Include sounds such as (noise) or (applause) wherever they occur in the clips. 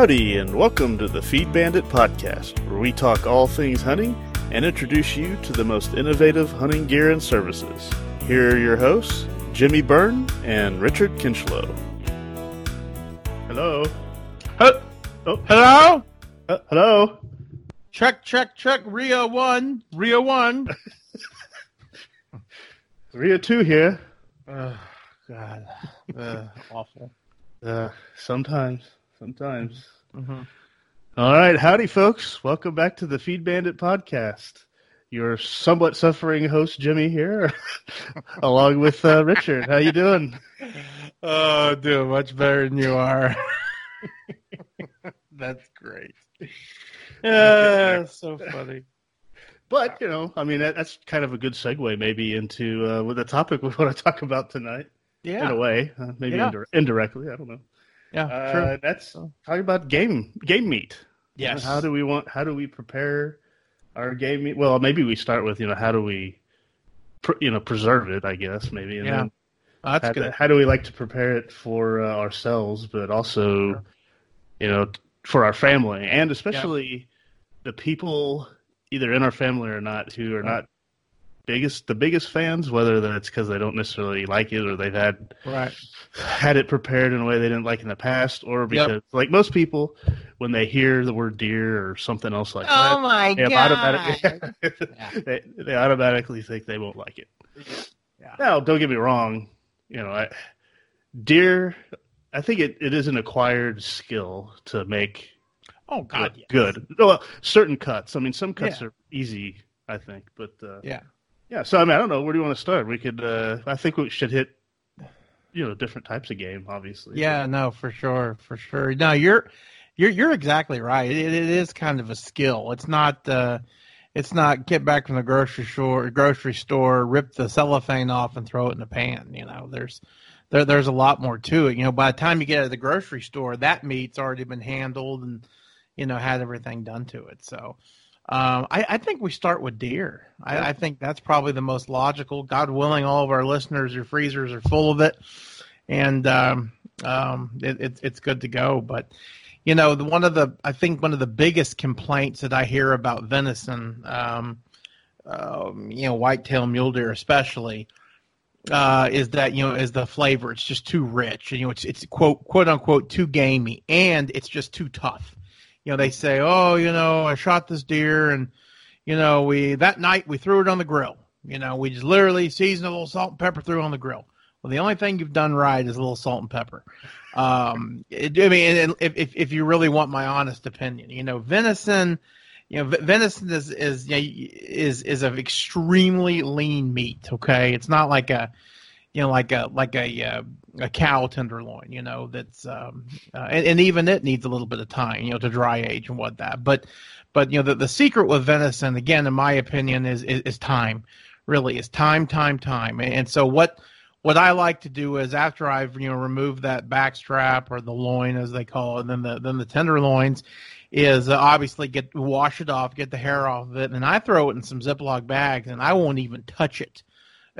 Howdy, and welcome to the Feed Bandit podcast, where we talk all things hunting and introduce you to the most innovative hunting gear and services. Here are your hosts, Jimmy Byrne and Richard Kinchlow. Hello. Huh? Oh, Hello? uh, hello. Check, check, check. Rio 1. Rio 1. (laughs) Rio 2 here. oh, God. Uh, awful. Uh, sometimes, sometimes. Mhm. All right, howdy, folks. Welcome back to the Feed Bandit podcast. Your somewhat suffering host Jimmy here, (laughs) along with uh, Richard. How you doing? Oh, doing much better than you are. (laughs) That's great. Yeah, so funny. But you know, I mean, that, that's kind of a good segue, maybe into uh, what the topic we want to talk about tonight. Yeah, In a way, uh, maybe Yeah. indir- indirectly. I don't know. Yeah, Uh, that's talking about game game meat. Yes. How do we want? How do we prepare our game meat? Well, maybe we start with you know how do we, pr- you know, preserve it? I guess maybe. And Yeah. then Oh, that's how, good. how do we like to prepare it for uh, ourselves, but also, Sure. you know, for our family, and especially the people either in our family or not who are Right. not biggest the biggest fans, whether that's because they don't necessarily like it or they've had Right. had it prepared in a way they didn't like in the past, or Yep. because like most people, when they hear the word deer or something else like Oh that, my they, god! automatically, (laughs) they, they automatically think they won't like it. Yeah. Now, don't get me wrong. You know, I, deer. I think it, it is an acquired skill to make Oh, God. good. yes. good. Well, certain cuts. I mean, some cuts Yeah. are easy. I think, but uh, Yeah. Yeah. So I mean, I don't know. Where do you want to start? We could. Uh, I think we should hit. You know, different types of game, obviously. Yeah, no, for sure, for sure. No, you're you're you're exactly right. It, it is kind of a skill. It's not uh it's not get back from the grocery store grocery store, rip the cellophane off and throw it in the pan, you know. There's there there's a lot more to it. You know, by the time you get out of the grocery store, that meat's already been handled and you know, had everything done to it. So um, I, I think we start with deer. I, I think that's probably the most logical. God willing, all of our listeners, your freezers are full of it, and um, um, it, it, it's good to go. But you know, the, one of the I think one of the biggest complaints that I hear about venison, um, um, you know, whitetail mule deer especially, uh, is that you know is the flavor. It's just too rich. You know, it's it's quote quote unquote too gamey, and it's just too tough. You know, they say, oh, you know, I shot this deer, and you know, we that night we threw it on the grill. You know, we just literally seasoned a little salt and pepper, threw on the grill. Well, the only thing you've done right is a little salt and pepper. Um, it, I mean, if, if if you really want my honest opinion, you know, venison, you know, venison is is is is of extremely lean meat. Okay, it's not like a, you know, like a like a uh, a cow tenderloin. You know, that's um, uh, and, and even it needs a little bit of time, you know, to dry age and what that. But but you know, the the secret with venison, again, in my opinion, is is, is time. Really, is time, time, time. And so what what I like to do is after I've you know removed that back strap or the loin as they call it, then the then the tenderloins is uh, obviously get wash it off, get the hair off of it, and I throw it in some Ziploc bags, and I won't even touch it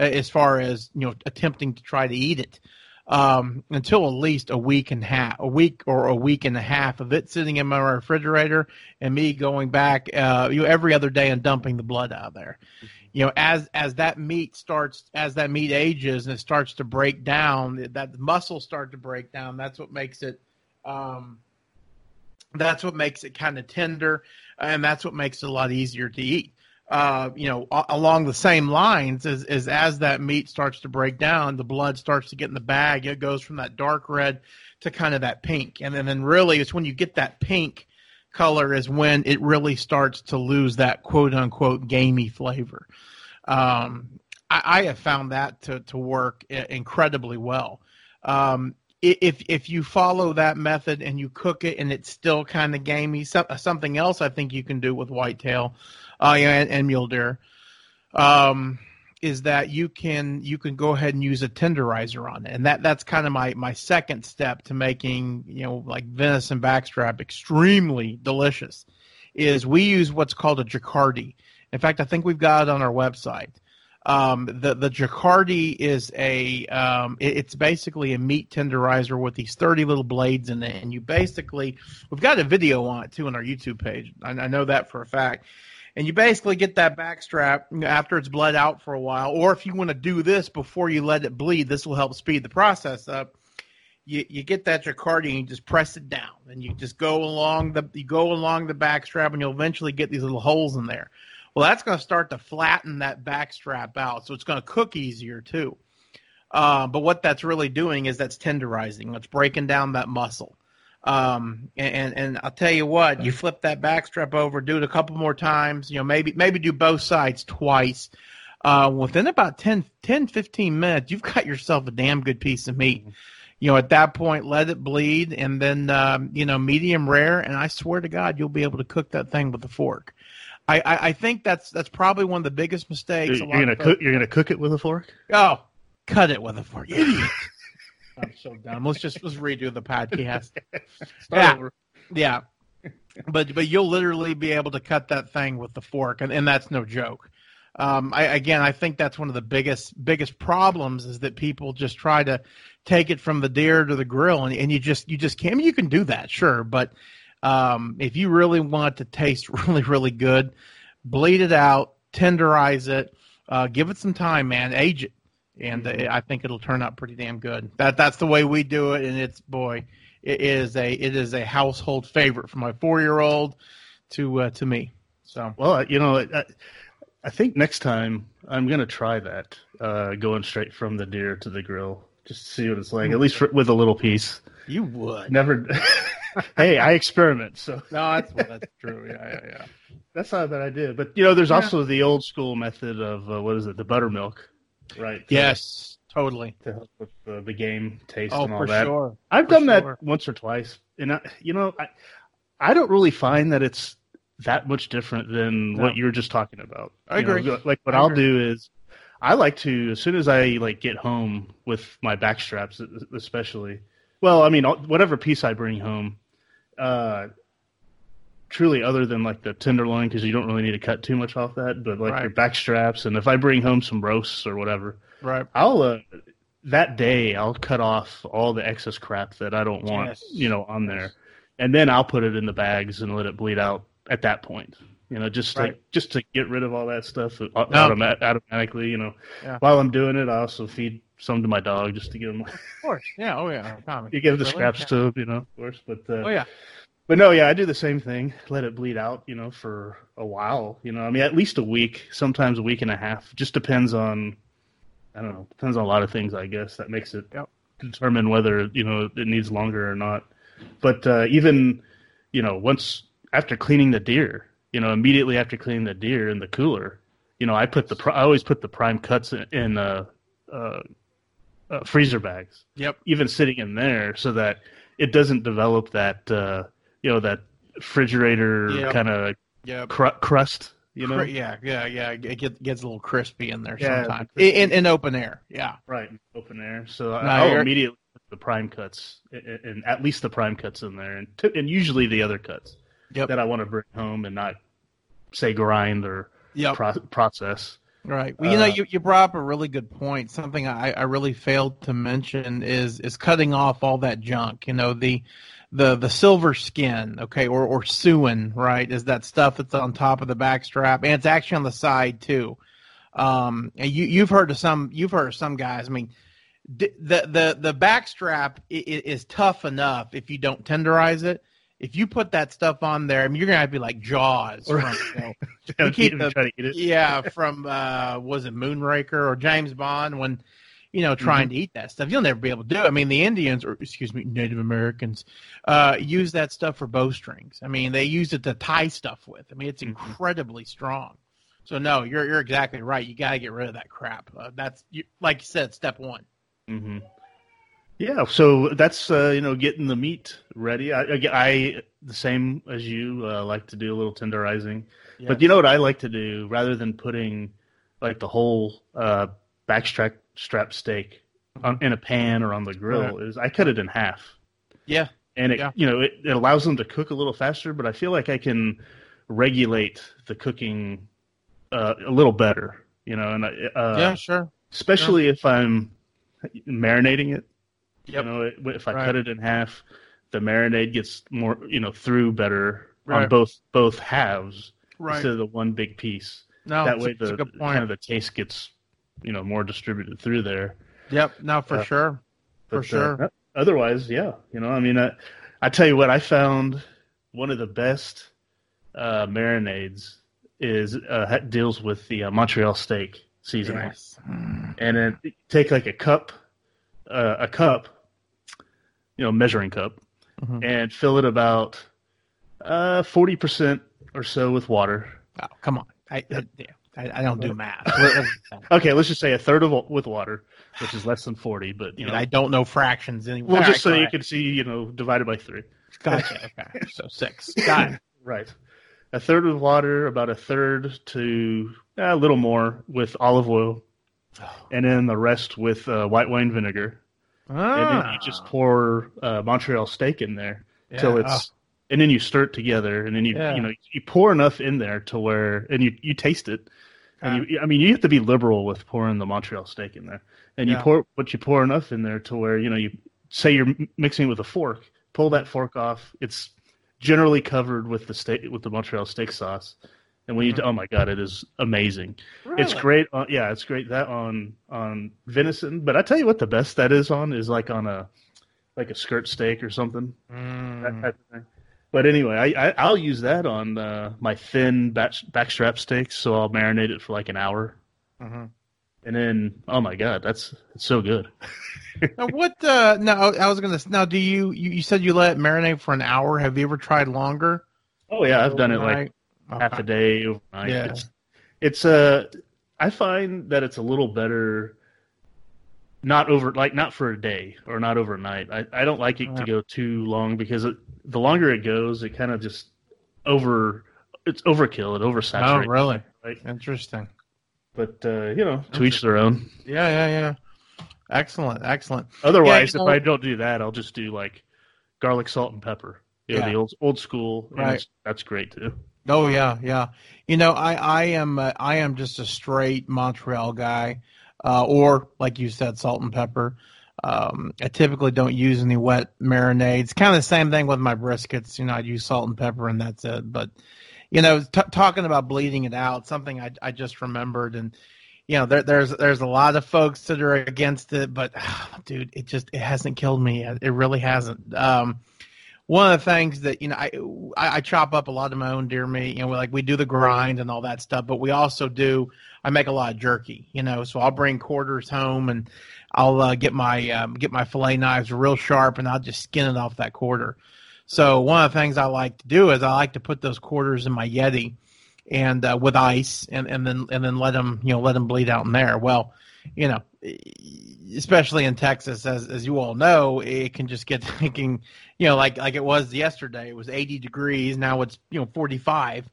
as far as you know attempting to try to eat it um, until at least a week and a half, a week or a week and a half of it sitting in my refrigerator, and me going back uh, you know every other day and dumping the blood out there. You know as as that meat starts as that meat ages and it starts to break down that muscles start to break down that's what makes it um that's what makes it kind of tender and that's what makes it a lot easier to eat uh, you know, a- along the same lines as, as as that meat starts to break down, the blood starts to get in the bag. It goes from that dark red to kind of that pink, and then, then really it's when you get that pink color is when it really starts to lose that quote unquote gamey flavor. Um, I, I have found that to to work incredibly well. Um, if if you follow that method and you cook it and it's still kind of gamey, some, something else I think you can do with whitetail, uh, and, and mule deer, um, is that you can you can go ahead and use a tenderizer on it, and that that's kind of my my second step to making you know like venison backstrap extremely delicious. Is we use what's called a Jacardi. In fact, I think we've got it on our website. Um, the the Jacardi is a um, it, it's basically a meat tenderizer with these thirty little blades in it, and you basically we've got a video on it too on our YouTube page. I, I know that for a fact. And you basically get that backstrap after it's bled out for a while, or if you want to do this before you let it bleed, this will help speed the process up. You, you get that Jacardi and you just press it down, and you just go along the you go along the back strap, and you'll eventually get these little holes in there. Well, that's going to start to flatten that back strap out, so it's going to cook easier too. Uh, but what that's really doing is that's tenderizing. It's breaking down that muscle. Um, and, and I'll tell you what, you flip that back strap over, do it a couple more times, you know, maybe, maybe do both sides twice. Uh, within about 10, 10, 15 minutes, you've got yourself a damn good piece of meat. You know, at that point, let it bleed and then, um, you know, medium rare. And I swear to God, you'll be able to cook that thing with a fork. I, I, I think that's, that's probably one of the biggest mistakes. You're going to cook, you're to cook it with a fork? Oh, cut it with a fork. Idiot. (laughs) I'm so dumb. Let's just let's redo the podcast. (laughs) yeah, over. yeah. But but you'll literally be able to cut that thing with the fork, and, and that's no joke. Um, I, again, I think that's one of the biggest biggest problems is that people just try to take it from the deer to the grill, and, and you just you just can't. I mean, you can do that, sure, but um, if you really want it to taste (laughs) really really good, bleed it out, tenderize it, uh, give it some time, man, age it and mm-hmm. I think it'll turn out pretty damn good. That that's the way we do it, and it's boy, it is a it is a household favorite from my four year old to uh, to me. So well, you know, I, I think next time I'm gonna try that, uh, going straight from the deer to the grill, just to see what it's like, at least for, with a little piece. You would never. (laughs) hey, I experiment, so (laughs) no, that's that's true. Yeah, yeah, yeah. That's not a bad idea, but you know, there's yeah. also the old school method of uh, what is it, the buttermilk right? Yes, totally. To help with the, the game taste oh, and all for that. Sure. I've for done sure. that once or twice, and I, you know, I, I don't really find that it's that much different than no. what you were just talking about. I you agree. Know, like what I will do is, I like to as soon as I like get home with my back straps, especially. Well, I mean, whatever piece I bring home, uh, truly other than like the tenderloin because you don't really need to cut too much off that, but like Right. your back straps and if I bring home some roasts or whatever, Right. I'll uh, that day I'll cut off all the excess crap that I don't want, Yes. you know, on there, and then I'll put it in the bags and let it bleed out at that point. You know, just Right. like just to get rid of all that stuff No. automatically. You know, Yeah. while I'm doing it, I also feed some to my dog just to give him Of course. Yeah. Oh yeah. Tommy. (laughs) you give the Really? scraps Yeah. to him, you know, of course. But uh, Oh yeah. but no, yeah, I do the same thing. Let it bleed out, you know, for a while. You know, I mean, at least a week, sometimes a week and a half. Just depends on, I don't know, depends on a lot of things, I guess. That makes it Yep. determine whether you know it needs longer or not. But uh, even, you know, once after cleaning the deer, you know, immediately after cleaning the deer in the cooler, you know, I put the I always put the prime cuts in, in uh, uh, uh, freezer bags Yep. even sitting in there so that it doesn't develop that uh, you know that refrigerator Yep. kind of Yep. cru- crust. You know, yeah, yeah, yeah. It gets, gets a little crispy in there Yeah, sometimes. In, in open air. Yeah. right? Open air. So No, I'll you're- immediately put the prime cuts and, and at least the prime cuts in there, and t- and usually the other cuts Yep. that I want to bring home and not say grind or Yep. pro- process. Right. Well, you know, Uh, you, you brought up a really good point. Something I, I really failed to mention is is cutting off all that junk. You know, the the the silver skin, okay, or or sinew, right, is that stuff that's on top of the back strap, and it's actually on the side too. Um, and you you've heard of some you've heard of some guys. I mean, d- the the the back strap i- i- is tough enough if you don't tenderize it. If you put that stuff on there, I mean, you're gonna have to be like Jaws. From, (laughs) you know, keep the- try to eat it. yeah, from uh was it Moonraker or James Bond when you know trying Mm-hmm. to eat that stuff. You'll never be able to do it. I mean, the Indians or excuse me, Native Americans uh use that stuff for bowstrings. I mean, they use it to tie stuff with. I mean, it's Mhm. incredibly strong. So no, you're you're exactly right. You got to get rid of that crap. Uh, that's you, like you said, step one. hmm Yeah, so that's uh, you know getting the meat ready. I, I, I the same as you uh, like to do a little tenderizing, but you know what I like to do rather than putting like the whole uh, backstrap strap steak on, in a pan or on the grill is I cut it in half, yeah, and it Yeah. you know it, it allows them to cook a little faster. But I feel like I can regulate the cooking uh, a little better. You know, and I- uh, yeah, sure. especially if I'm marinating it. Yep. You know, it- if I Right. cut it in half, the marinade gets more, you know, through better on both both halves Right. instead of the one big piece. No, that way, the kind of the taste gets, you know, more distributed through there. yep. No, for Uh, sure. For But, uh, sure. otherwise, yeah, you know, I mean, I, I tell you what, I found one of the best uh, marinades is uh, deals with the uh, Montreal steak seasoning, Yes. Mm. and then take like a cup, uh, a cup, you know, measuring cup, Mhm. and fill it about uh, forty percent or so with water. Oh, come on. I, I, yeah, I, don't do math. What- what is that? (laughs) Okay, let's just say a third of with water, which is less than forty, but you know, I don't know fractions anymore. well, All just so you can see, you know, divided by three. Gotcha. (laughs) Okay. So six. Got it. (laughs) Right. A third with water, about a third to eh, a little more with olive oil, and then the rest with uh, white wine vinegar. And then you just pour uh, Montreal steak in there till Ah. Yeah. it's, and then you stir it together, and then you Yeah. you know you pour enough in there to where, and you you taste it. And you, I mean, you have to be liberal with pouring the Montreal steak in there, and you pour, but you pour enough in there to where you know you say you're mixing with a fork, pull that fork off. It's generally covered with the steak with the Montreal steak sauce, and when you oh my god, it is amazing. It's great. On, yeah, it's great that on on venison. But I tell you what, the best that is on is like on a like a skirt steak or something that Mm. type of thing. But anyway, I, I I'll use that on uh, my thin back backstrap steaks, so I'll marinate it for like an hour, Mhm. and then oh my god, that's it's so good. (laughs) Now what? Uh, now I was gonna. Now, do you, you? You said you let it marinate for an hour. Have you ever tried longer? Oh yeah, I've done it like? Half a day overnight. Yeah. It's it's uh I find that it's a little better not over like not for a day or not overnight. I, I don't like it to go too long because it, the longer it goes, it kind of just over it's overkill. It oversaturates. Oh, really? Right? Interesting. But uh, you know, to each their own. Yeah, yeah, yeah. Excellent, excellent. Otherwise, you if know- I don't do that, I'll just do like garlic, salt, and pepper. You know, Yeah. the old old school. Right. That's great too. Oh yeah, yeah. You know, I I am uh, I am just a straight Montreal guy, uh, or like you said, salt and pepper. Um, I typically don't use any wet marinades. Kind of the same thing with my briskets. You know, I use salt and pepper, and that's it. But you know, t- talking about bleeding it out, something I I just remembered, and you know, there, there's there's a lot of folks that are against it, but (sighs) dude, it just it hasn't killed me yet. It really hasn't. Um, one of the things that you know I, I I chop up a lot of my own deer meat. You know, like we do the grind and all that stuff, but we also do. I make a lot of jerky. You know, so I'll bring quarters home and I'll uh, get my um, get my fillet knives real sharp and I'll just skin it off that quarter. So one of the things I like to do is I like to put those quarters in my Yeti and uh, with ice and, and then and then let them you know let them bleed out in there. Well, you know, especially in Texas, as as you all know, it can just get (laughs) thinking, you know like like it was yesterday. It was 80 degrees. Now it's you know 45.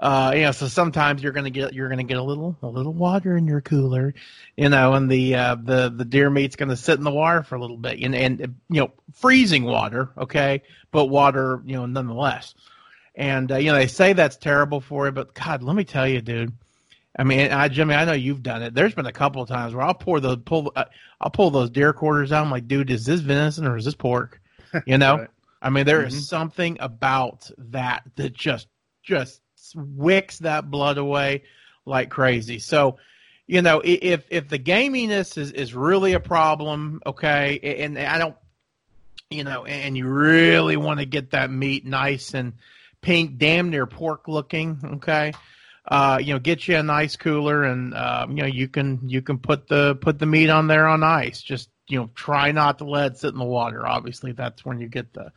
Uh, you know, so sometimes you're gonna get you're gonna get a little a little water in your cooler, you know, and the uh, the the deer meat's gonna sit in the water for a little bit, and and you know freezing water, okay, but water, you know, nonetheless. And uh, you know they say that's terrible for you, but God, let me tell you, dude. I mean, I, Jimmy, I know you've done it. There's been a couple of times where I'll pour the pull, uh, I'll pull those deer quarters out. I'm like, dude, is this venison or is this pork? (laughs) You know, Right. I mean, there is Mhm. something about that that just just wicks that blood away like crazy. So, you know, if if the gaminess is is really a problem, okay, and I don't, you know, and you really want to get that meat nice and pink, damn near pork looking, okay. Uh, you know, get you a nice cooler, and uh, you know you can you can put the put the meat on there on ice. Just you know, try not to let it sit in the water. Obviously, that's when you get the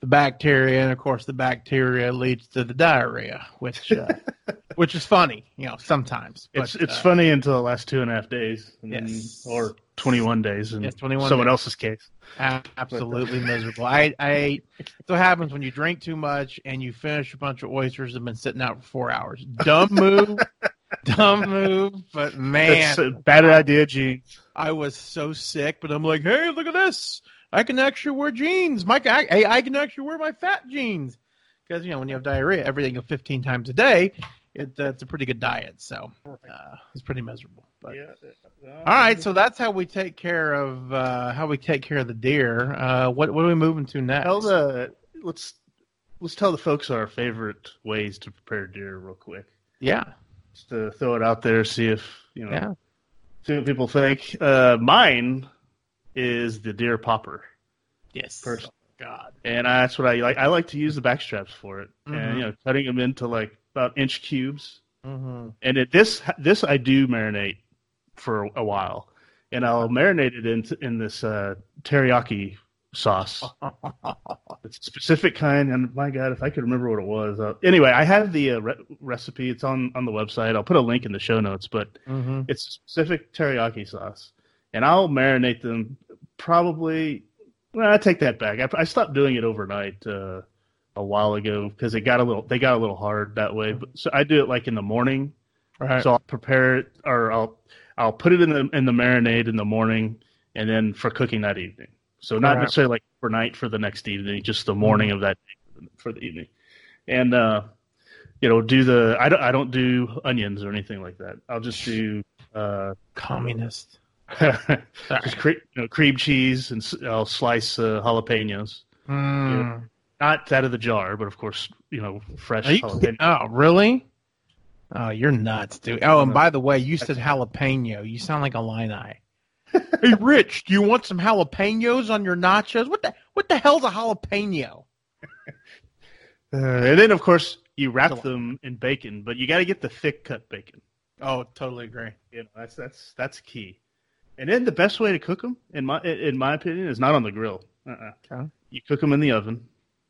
the bacteria, and of course, the bacteria leads to the diarrhea, which uh, (laughs) which is funny, you know, sometimes. It's But, it's uh, funny until the last two and a half days, and then- Yes. or twenty one days in Yes, 21 someone days. else's case. Absolutely miserable. I, I, that's what happens when you drink too much and you finish a bunch of oysters that have been sitting out for four hours. Dumb move, (laughs) dumb move, but man, That's a bad idea, Gene. I was so sick. But I'm like, hey, look at this! I can actually wear jeans. Mike, I, I can actually wear my fat jeans because you know when you have diarrhea, everything 15 times a day, it, uh, it's a pretty good diet. So uh, it's pretty miserable. But Yeah. all right, so that's how we take care of uh, how we take care of the deer. Uh, what what are we moving to next? Tell the let's let's tell the folks our favorite ways to prepare deer real quick. yeah, Just to throw it out there, see if you know, yeah. see what people think. Uh, mine is the deer popper, Yes. First- God. and that's what I like. I like to use the back straps for it, Mhm. and you know, cutting them into like about inch cubes. hmm And it, this this I do marinate for a while, and I'll marinate it in in this uh, teriyaki sauce. (laughs) It's a specific kind, and my God, if I could remember what it was. Uh, anyway, I have the uh, re- recipe. It's on on the website. I'll put a link in the show notes, but hmm it's a specific teriyaki sauce, and I'll marinate them probably. Well, I take that back. I, I stopped doing it overnight uh, a while ago because it got a little they got a little hard that way. But so I do it like in the morning. Right. So I'll prepare it, or I'll I'll put it in the in the marinade in the morning, and then for cooking that evening. So not Right. necessarily like overnight for the next evening, just the morning of that day for the evening, and uh, you know do the I don't I don't do onions or anything like that. I'll just do uh, Communist. (laughs) just cre- you know, cream cheese and I'll slice uh, jalapenos, Mm. Not out of the jar, but of course you know fresh you jalapeno. Oh, really? Oh, you're nuts, dude. Oh, and by the way, you said jalapeno. You sound like a line eye. (laughs) hey, Rich, do you want some jalapenos on your nachos? What the what the hell's a jalapeno? (laughs) Uh, and then of course you wrap them in bacon, but you got to get the thick cut bacon. Oh, totally agree. You know, that's that's that's key. And then the best way to cook them, in my in my opinion, is not on the grill. Uh-uh. Okay. You cook them in the oven.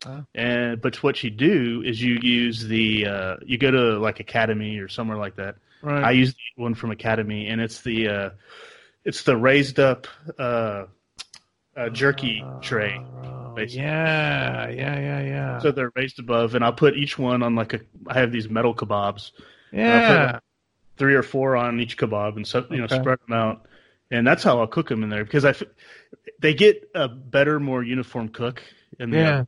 Oh. And but what you do is you use the uh, you go to like Academy or somewhere like that. Right. I use the one from Academy, and it's the uh, it's the raised up uh, uh, jerky tray. Oh, basically. yeah, yeah, yeah, yeah. So they're raised above, and I'll put each one on like a. I have these metal kebabs, yeah. three or four on each kebab, and so you know Okay. spread them out, and that's how I'll cook them in there because I, f- they get a better, more uniform cook in the Yeah.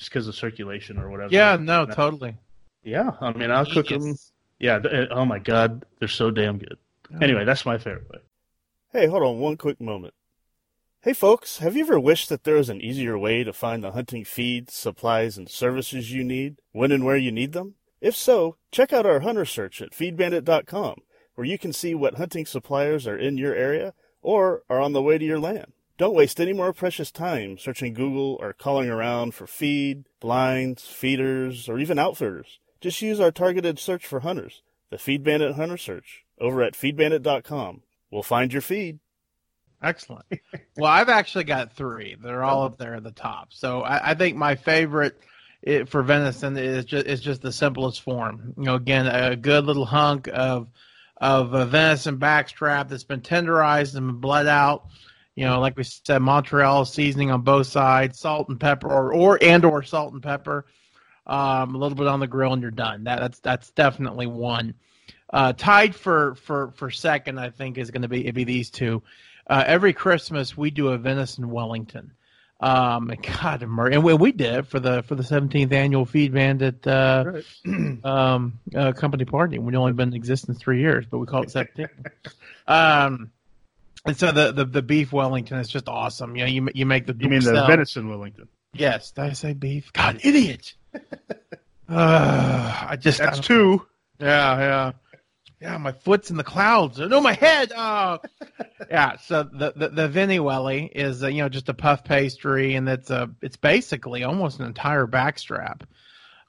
Oven, just because of circulation or whatever. Yeah, no, totally. yeah. I mean, I'll cook them. Yeah. th- eh, Oh my God, they're so damn good. Anyway, that's my favorite way. Hey, hold on one quick moment. Hey folks, have you ever wished that there was an easier way to find the hunting feeds, supplies, and services you need when and where you need them? If so, check out our hunter search at feedbandit.com, where you can see what hunting suppliers are in your area or are on the way to your land. Don't waste any more precious time searching Google or calling around for feed, blinds, feeders, or even outfitters. Just use our targeted search for hunters, the Feed Bandit Hunter Search, over at feedbandit.com. We'll find your feed. Excellent. (laughs) well, I've actually got three. They're all up there at the top. So I, I think my favorite it, for venison is just is just the simplest form. You know, again, a good little hunk of of venison backstrap that's been tenderized and bled out. You know, like we said, Montreal seasoning on both sides, salt and pepper, or or and or salt and pepper. Um, a little bit on the grill, and you're done. That, that's that's definitely one. Uh, tied for for for second, I think is going to be it'd be these two. Uh, every Christmas we do a venison Wellington. Um, (laughs) God, and we, we did it for the for the 17th annual Feed Bandit uh, (clears throat) um, uh, company party. We've only been in existence three years, but we call it (laughs) 17. um, and so the, the the beef Wellington is just awesome. You know, you you make the You mean the cell- venison Wellington? Yes, did I say beef? God, idiot. (laughs) uh, I just That's I- two. yeah, yeah. Yeah, my foot's in the clouds. No, my head. Oh, yeah. So the the, the Vinny Welly is uh, you know just a puff pastry, and it's a it's basically almost an entire backstrap.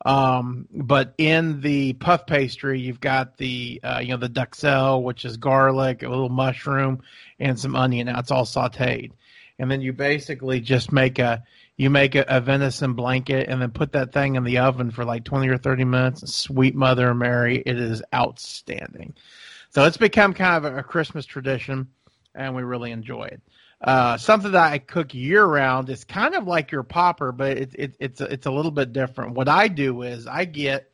Um, but in the puff pastry, you've got the uh, you know the duxelle, which is garlic, a little mushroom, and some onion. Now it's all sautéed, and then you basically just make a you make a, a venison blanket and then put that thing in the oven for like 20 or 30 minutes. Sweet Mother Mary, it is outstanding. So it's become kind of a, a Christmas tradition, and we really enjoy it. Uh, something that I cook year round is kind of like your popper, but it, it, it's a, it's a little bit different. What I do is I get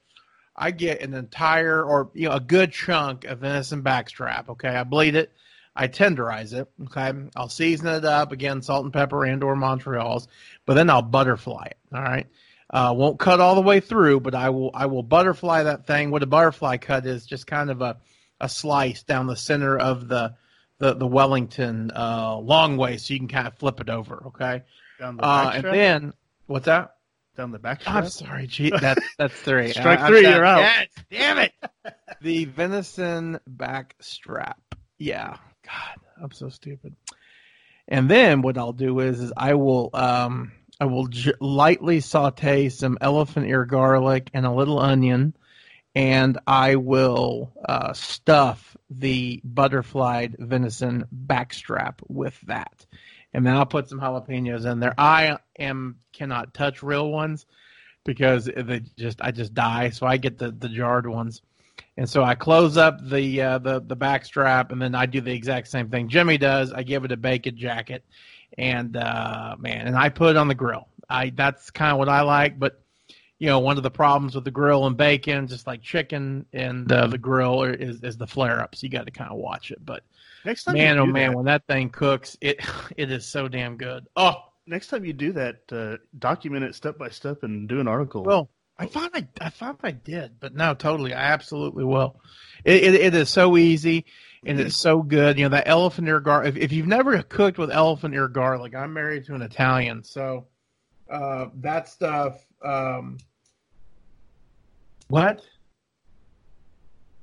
I get an entire or you know a good chunk of venison backstrap. Okay, I bleed it. I tenderize it. Okay, I'll season it up again, salt and pepper and or Montreal's, but then I'll butterfly it. All right, Uh, won't cut all the way through, but I will I will butterfly that thing. What a butterfly cut is just kind of a, a slice down the center of the the, the Wellington uh, long way, so you can kind of flip it over. Okay, Down the back uh, and then what's that? down the back. I'm sorry, gee, that that's three. (laughs) Strike I- I three, said- you're out. Yes, damn it. (laughs) the venison back strap. Yeah, God, I'm so stupid. And then what I'll do is, is I will um I will j- lightly saute some elephant ear garlic and a little onion, and I will uh, stuff the butterflied venison backstrap with that. And then I'll put some jalapenos in there. I am cannot touch real ones because they just I just die. So I get the the jarred ones. And so I close up the uh, the the back strap, and then I do the exact same thing Jimmy does. I give it a bacon jacket, and uh, man, and I put it on the grill. I that's kind of what I like. But you know, one of the problems with the grill and bacon, just like chicken and uh, the grill, is is the flare ups. You got to kind of watch it. But Next time, man, oh man, that, when that thing cooks, it (laughs) it is so damn good. Oh next time you do that, uh, document it step by step and do an article. well, I thought I I thought I did, but no, totally, I absolutely will. It it, it is so easy and it's so good. You know that elephant ear garlic. If, if you've never cooked with elephant ear garlic, I'm married to an Italian, so uh, that stuff. Um, what?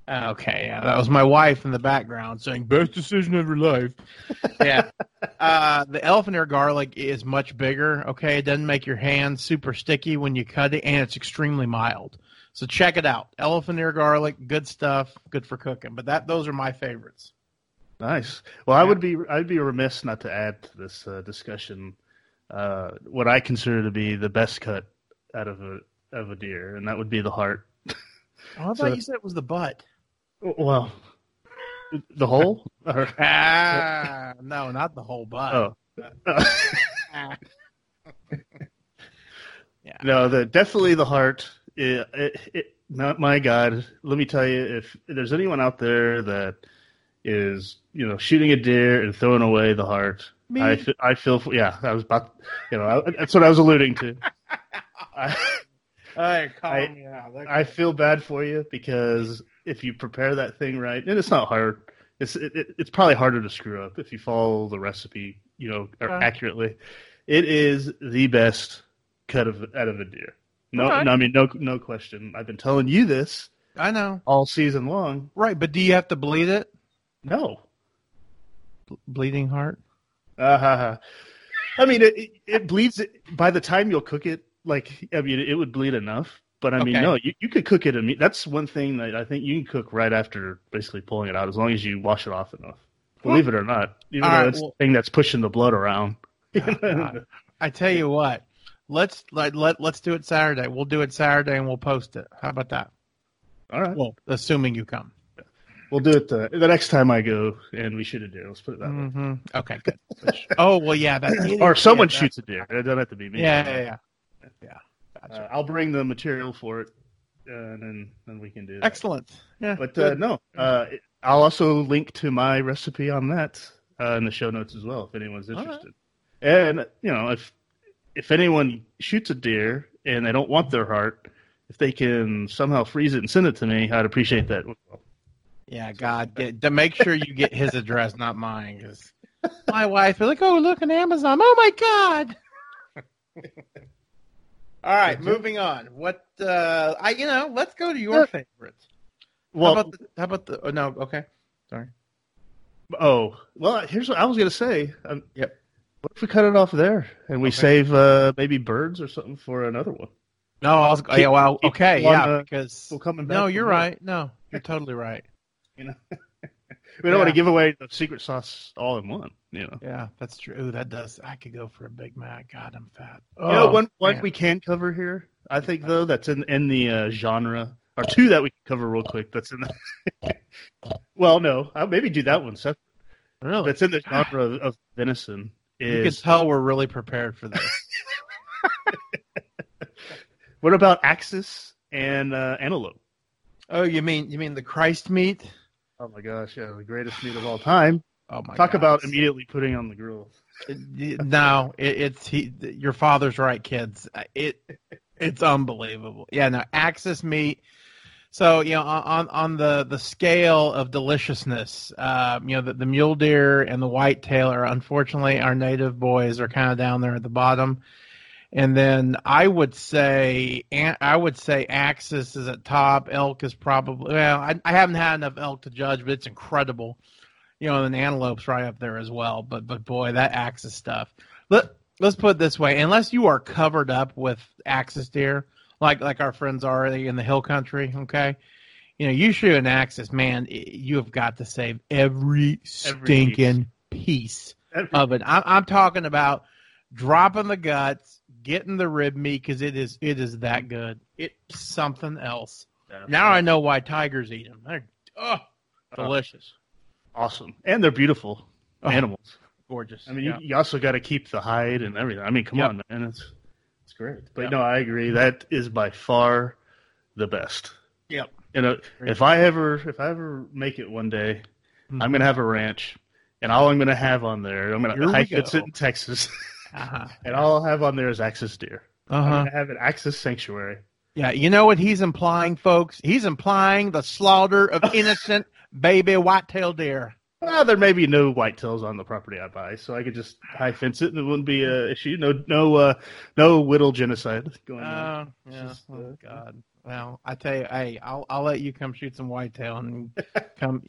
Okay, yeah, that was my wife in the background saying best decision of your life. (laughs) yeah, uh, the elephant ear garlic is much bigger. Okay, it doesn't make your hands super sticky when you cut it, and it's extremely mild. So check it out. Elephant ear garlic, good stuff, good for cooking. But that those are my favorites. Nice. Well, I would be I'd be remiss not to add to this uh, discussion uh, what I consider to be the best cut out of a of a deer, and that would be the heart. (laughs) Oh, I thought So- you said it was the butt. Well, the whole. (laughs) Ah, no, not the whole butt. oh. (laughs) Ah. yeah. No, the definitely the heart. It, it, it, not my God. Let me tell you, if there's anyone out there that is, you know, shooting a deer and throwing away the heart, Me. I, I feel. Yeah, I was about. You know, I, that's what I was alluding to. (laughs) I, I- me out. Okay. I feel bad for you because if you prepare that thing right, and it's not hard. It's it, it- it's probably harder to screw up if you follow the recipe, you know, accurately. It is the best cut of out of a deer. No, no, I mean no, no question. I've been telling you this I know. all season long. Right, but do you have to bleed it? No, B- bleeding heart. Uh, huh. I mean it, it, bleeds. By the time you'll cook it, like I mean, it would bleed enough. But I mean, Okay. no, you, you could cook it. imme- That's one thing that I think you can cook right after basically pulling it out, as long as you wash it off enough. Believe it or not, even though right, well- the thing that's pushing the blood around. God. (laughs) I tell you what, let's let, let let's do it Saturday. We'll do it Saturday and we'll post it. How about that? All right, Well, assuming you come. We'll do it the, the next time I go, and we shoot a deer. Let's put it that way. hmm Okay, good. oh well, yeah, that Or someone yeah, shoots a deer. It doesn't have to be me. Yeah, yeah, yeah. Yeah. Gotcha. Uh, I'll bring the material for it, uh, and then then we can do that. Excellent. Yeah. But uh, no, uh, I'll also link to my recipe on that uh, in the show notes as well if anyone's All right. interested. And you know, if if anyone shoots a deer and they don't want their heart, if they can somehow freeze it and send it to me, I'd appreciate that. Yeah, God, get, to make sure you get his address, not mine, because my wife is like, "Oh, look on Amazon. Oh my God." (laughs) All right, moving on. What uh I you know, let's go to your Yeah. favorites. Well, how about the, how about the oh, no, okay. Sorry. oh, well, here's what I was gonna say. Um, Yep. What if we cut it off there and we Okay. save uh, maybe birds or something for another one? No, I was Keep- yeah, well, okay, one, yeah, uh, because Well, coming back No, you're more. right. No, you're totally right. (laughs) You know, (laughs) we don't want to give away the secret sauce all in one. You know. Yeah, that's true. Ooh, that does. I could go for a Big Mac. God, I'm fat. You know, Oh, one one we can cover here, I think though, that's in in the uh, genre, or two that we can cover real quick. That's in the. (laughs) well, no, I'll maybe do that one. Seth. really. That's in the genre of, of venison. You can Is tell we're really prepared for this. what about axis and uh, antelope? oh, you mean you mean the Christ meat? Oh my gosh, yeah, the greatest meat of all time. Oh my. Talk God. about immediately putting on the grill. No, it, it's he. Your father's right, kids. It It's unbelievable. Yeah, no, Axis meat. So you know, on on the the scale of deliciousness, uh, you know, the, the mule deer and the whitetail are unfortunately our native boys are kind of down there at the bottom. And then I would say I would say Axis is at top. Elk is probably well. I, I haven't had enough elk to judge, but it's incredible. You know, and antelope's right up there as well. But but boy, that Axis stuff. Let let's put it this way: unless you are covered up with Axis deer, like like our friends are in the hill country, okay. You know, you shoot an Axis, man. You have got to save every, every stinking piece, piece every of it. I'm, I'm talking about dropping the guts, getting the rib meat because it is it is that good. It's something else. Definitely. Now I know why tigers eat them. They're oh, delicious, awesome, and they're beautiful oh, animals. Gorgeous. I mean, yeah. you, you, also got to keep the hide and everything. I mean, come yep. on, man, it's it's great. But yep. no, I agree. That is by far the best. Yep. You know, if I ever if I ever make it one day, mm-hmm. I'm gonna have a ranch, and all I'm gonna have on there, I'm gonna Here hike it in Texas. (laughs) Uh-huh. and all I'll have on there is Axis deer. Uh-huh. I'm have an Axis sanctuary. Yeah, you know what he's implying, folks? He's implying the slaughter of (laughs) innocent baby whitetail deer. Well, there may be no whitetails on the property I buy, so I could just high fence it, and it wouldn't be a issue. No, no, uh, no whittle genocide going uh, on. Oh, yeah. Just, oh, uh, God. Well, I tell you, hey, I'll I'll let you come shoot some whitetail and (laughs) come,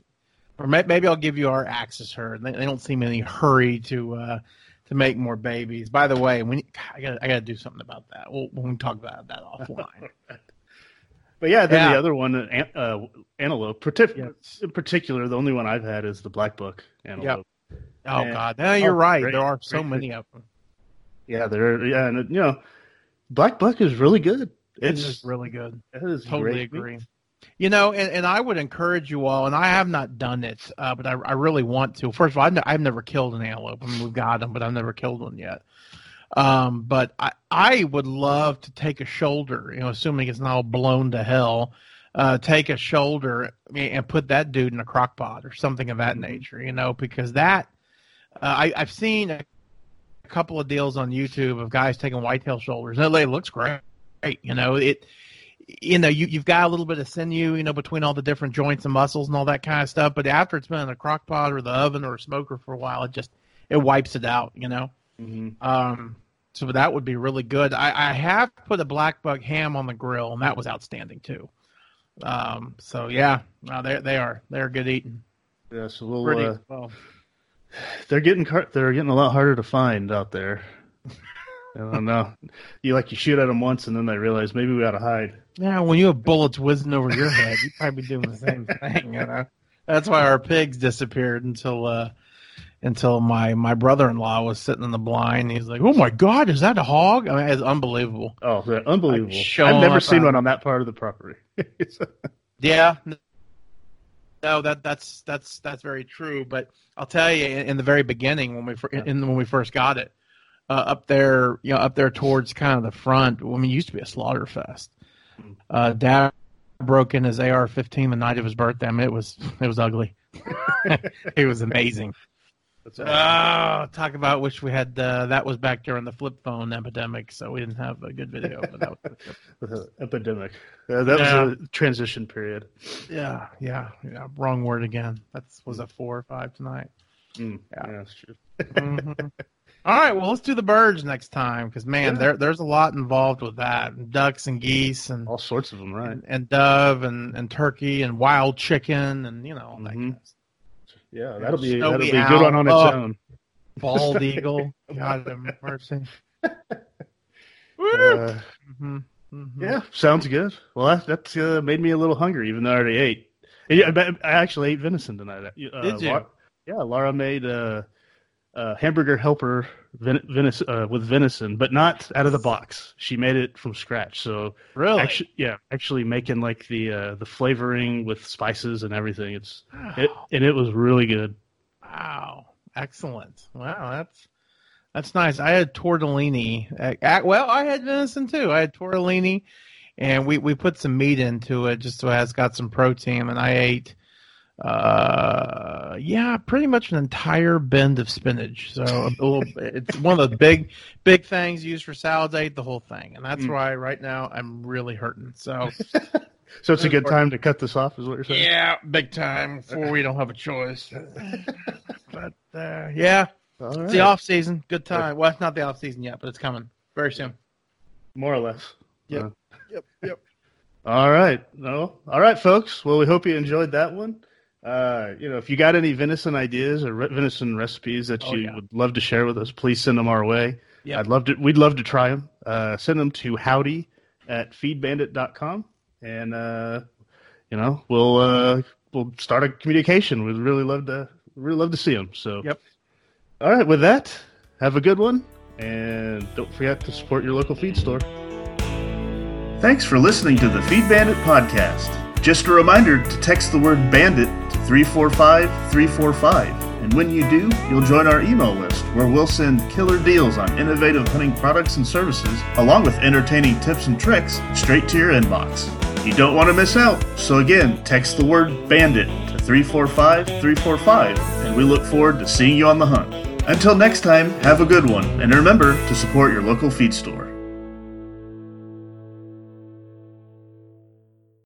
or maybe I'll give you our Axis herd. They, they don't seem in any hurry to uh, to make more babies. By the way, when I got I got to do something about that. We'll we talk about that offline. (laughs) but yeah, then yeah. the other one, uh, antelope, partic- yes. in particular, the only one I've had is the black buck antelope. Yep. Oh and, God, no, you're oh, right. Great, there are so great. many of them. Yeah, there. Yeah, and you know, black buck is really good. It's it is really good. It is totally agree. Meat. You know, and, and I would encourage you all, and I have not done it, uh, but I, I really want to. First of all, I've, I've never killed an antelope. I mean, we've got them, but I've never killed one yet. Um, but I, I would love to take a shoulder, you know, assuming it's not all blown to hell, uh, take a shoulder and put that dude in a crock pot or something of that mm-hmm. nature, you know, because that, uh, I, I've seen a couple of deals on YouTube of guys taking whitetail shoulders, and it looks great. You know, it, you know, you, you've got a little bit of sinew, you know, between all the different joints and muscles and all that kind of stuff. But after it's been in a crock pot or the oven or a smoker for a while, it just it wipes it out, you know. Mm-hmm. Um, so that would be really good. I, I have put a black buck ham on the grill, and that was outstanding too. Um, so yeah, no, they they are they're good eating. Yeah, so we'll, Pretty, uh, well. (sighs) they're getting they're getting a lot harder to find out there. (laughs) I don't know. You like you shoot at them once, and then they realize maybe we ought to hide. Yeah, when you have bullets whizzing over your head, you probably doing the same (laughs) thing. You know, that's why our pigs disappeared until uh, until my my brother in law was sitting in the blind. He's like, "Oh my God, is that a hog?" I mean, it's unbelievable. Oh, unbelievable! I've never seen on... one on that part of the property. (laughs) yeah, no, that that's that's that's very true. But I'll tell you, in, in the very beginning when we in, when we first got it, uh, up there, you know, up there towards kind of the front. I mean, it used to be a slaughter fest. Uh, Dad broke in his AR-15 the night of his birthday. I mean, it was it was ugly. (laughs) it was amazing. That's oh, talk about wish we had uh, that was back during the flip phone epidemic, so we didn't have a good video. But that was (laughs) epidemic. Uh, that yeah. was a transition period. Yeah, yeah, yeah. Wrong word again. That was a four or five tonight. Mm, yeah. yeah, that's true. mm-hmm. (laughs) All right, well, let's do the birds next time because man, yeah. there there's a lot involved with that. Ducks and geese and all sorts of them, right? And, and dove and, and turkey and wild chicken and you know mm-hmm. kind of Yeah, that'll be that'll be a good one on its oh, own. Bald (laughs) eagle, God have mercy. (laughs) uh, mm-hmm. Mm-hmm. Yeah, sounds good. Well, that that's uh, made me a little hungry, even though I already ate. I actually ate venison tonight. Uh, Did you? Laura, yeah, Laura made uh, hamburger helper ven- venison, uh, with venison, but not out of the box. She made it from scratch. So really, actually, yeah, actually making like the uh, the flavoring with spices and everything. It's wow. it, and it was really good. Wow, excellent. Wow, that's that's nice. I had tortellini. At, at, well, I had venison too. I had tortellini, and we we put some meat into it just so it has got some protein. And I ate uh, yeah, pretty much an entire bend of spinach. So a little, it's one of the big, big things used for salads. I ate the whole thing, and that's Mm. why right now I'm really hurting. So (laughs) So it's a good time to cut this off, is what you're saying? yeah, big time before we don't have a choice. (laughs) but uh, yeah, All it's the off season. Good time. Well, it's not the off season yet, but it's coming very soon. More or less. Yep. Uh, Yep. Yep. All right. No. All right, folks. Well, we hope you enjoyed that one. Uh, you know, if you got any venison ideas or re- venison recipes that Oh, you yeah. would love to share with us, please send them our way. Yep. I'd love to. We'd love to try them. Uh, send them to howdy at feedbandit.com, and uh, you know, we'll uh, we'll start a communication. We'd really love to really love to see them. So, Yep. All right. With that, have a good one, and don't forget to support your local feed store. Thanks for listening to the Feed Bandit podcast. Just a reminder to text the word bandit to 345 345. And when you do, you'll join our email list where we'll send killer deals on innovative hunting products and services, along with entertaining tips and tricks straight to your inbox. You don't want to miss out, so again, text the word bandit to 345 345, and we look forward to seeing you on the hunt. Until next time, have a good one, and remember to support your local feed store.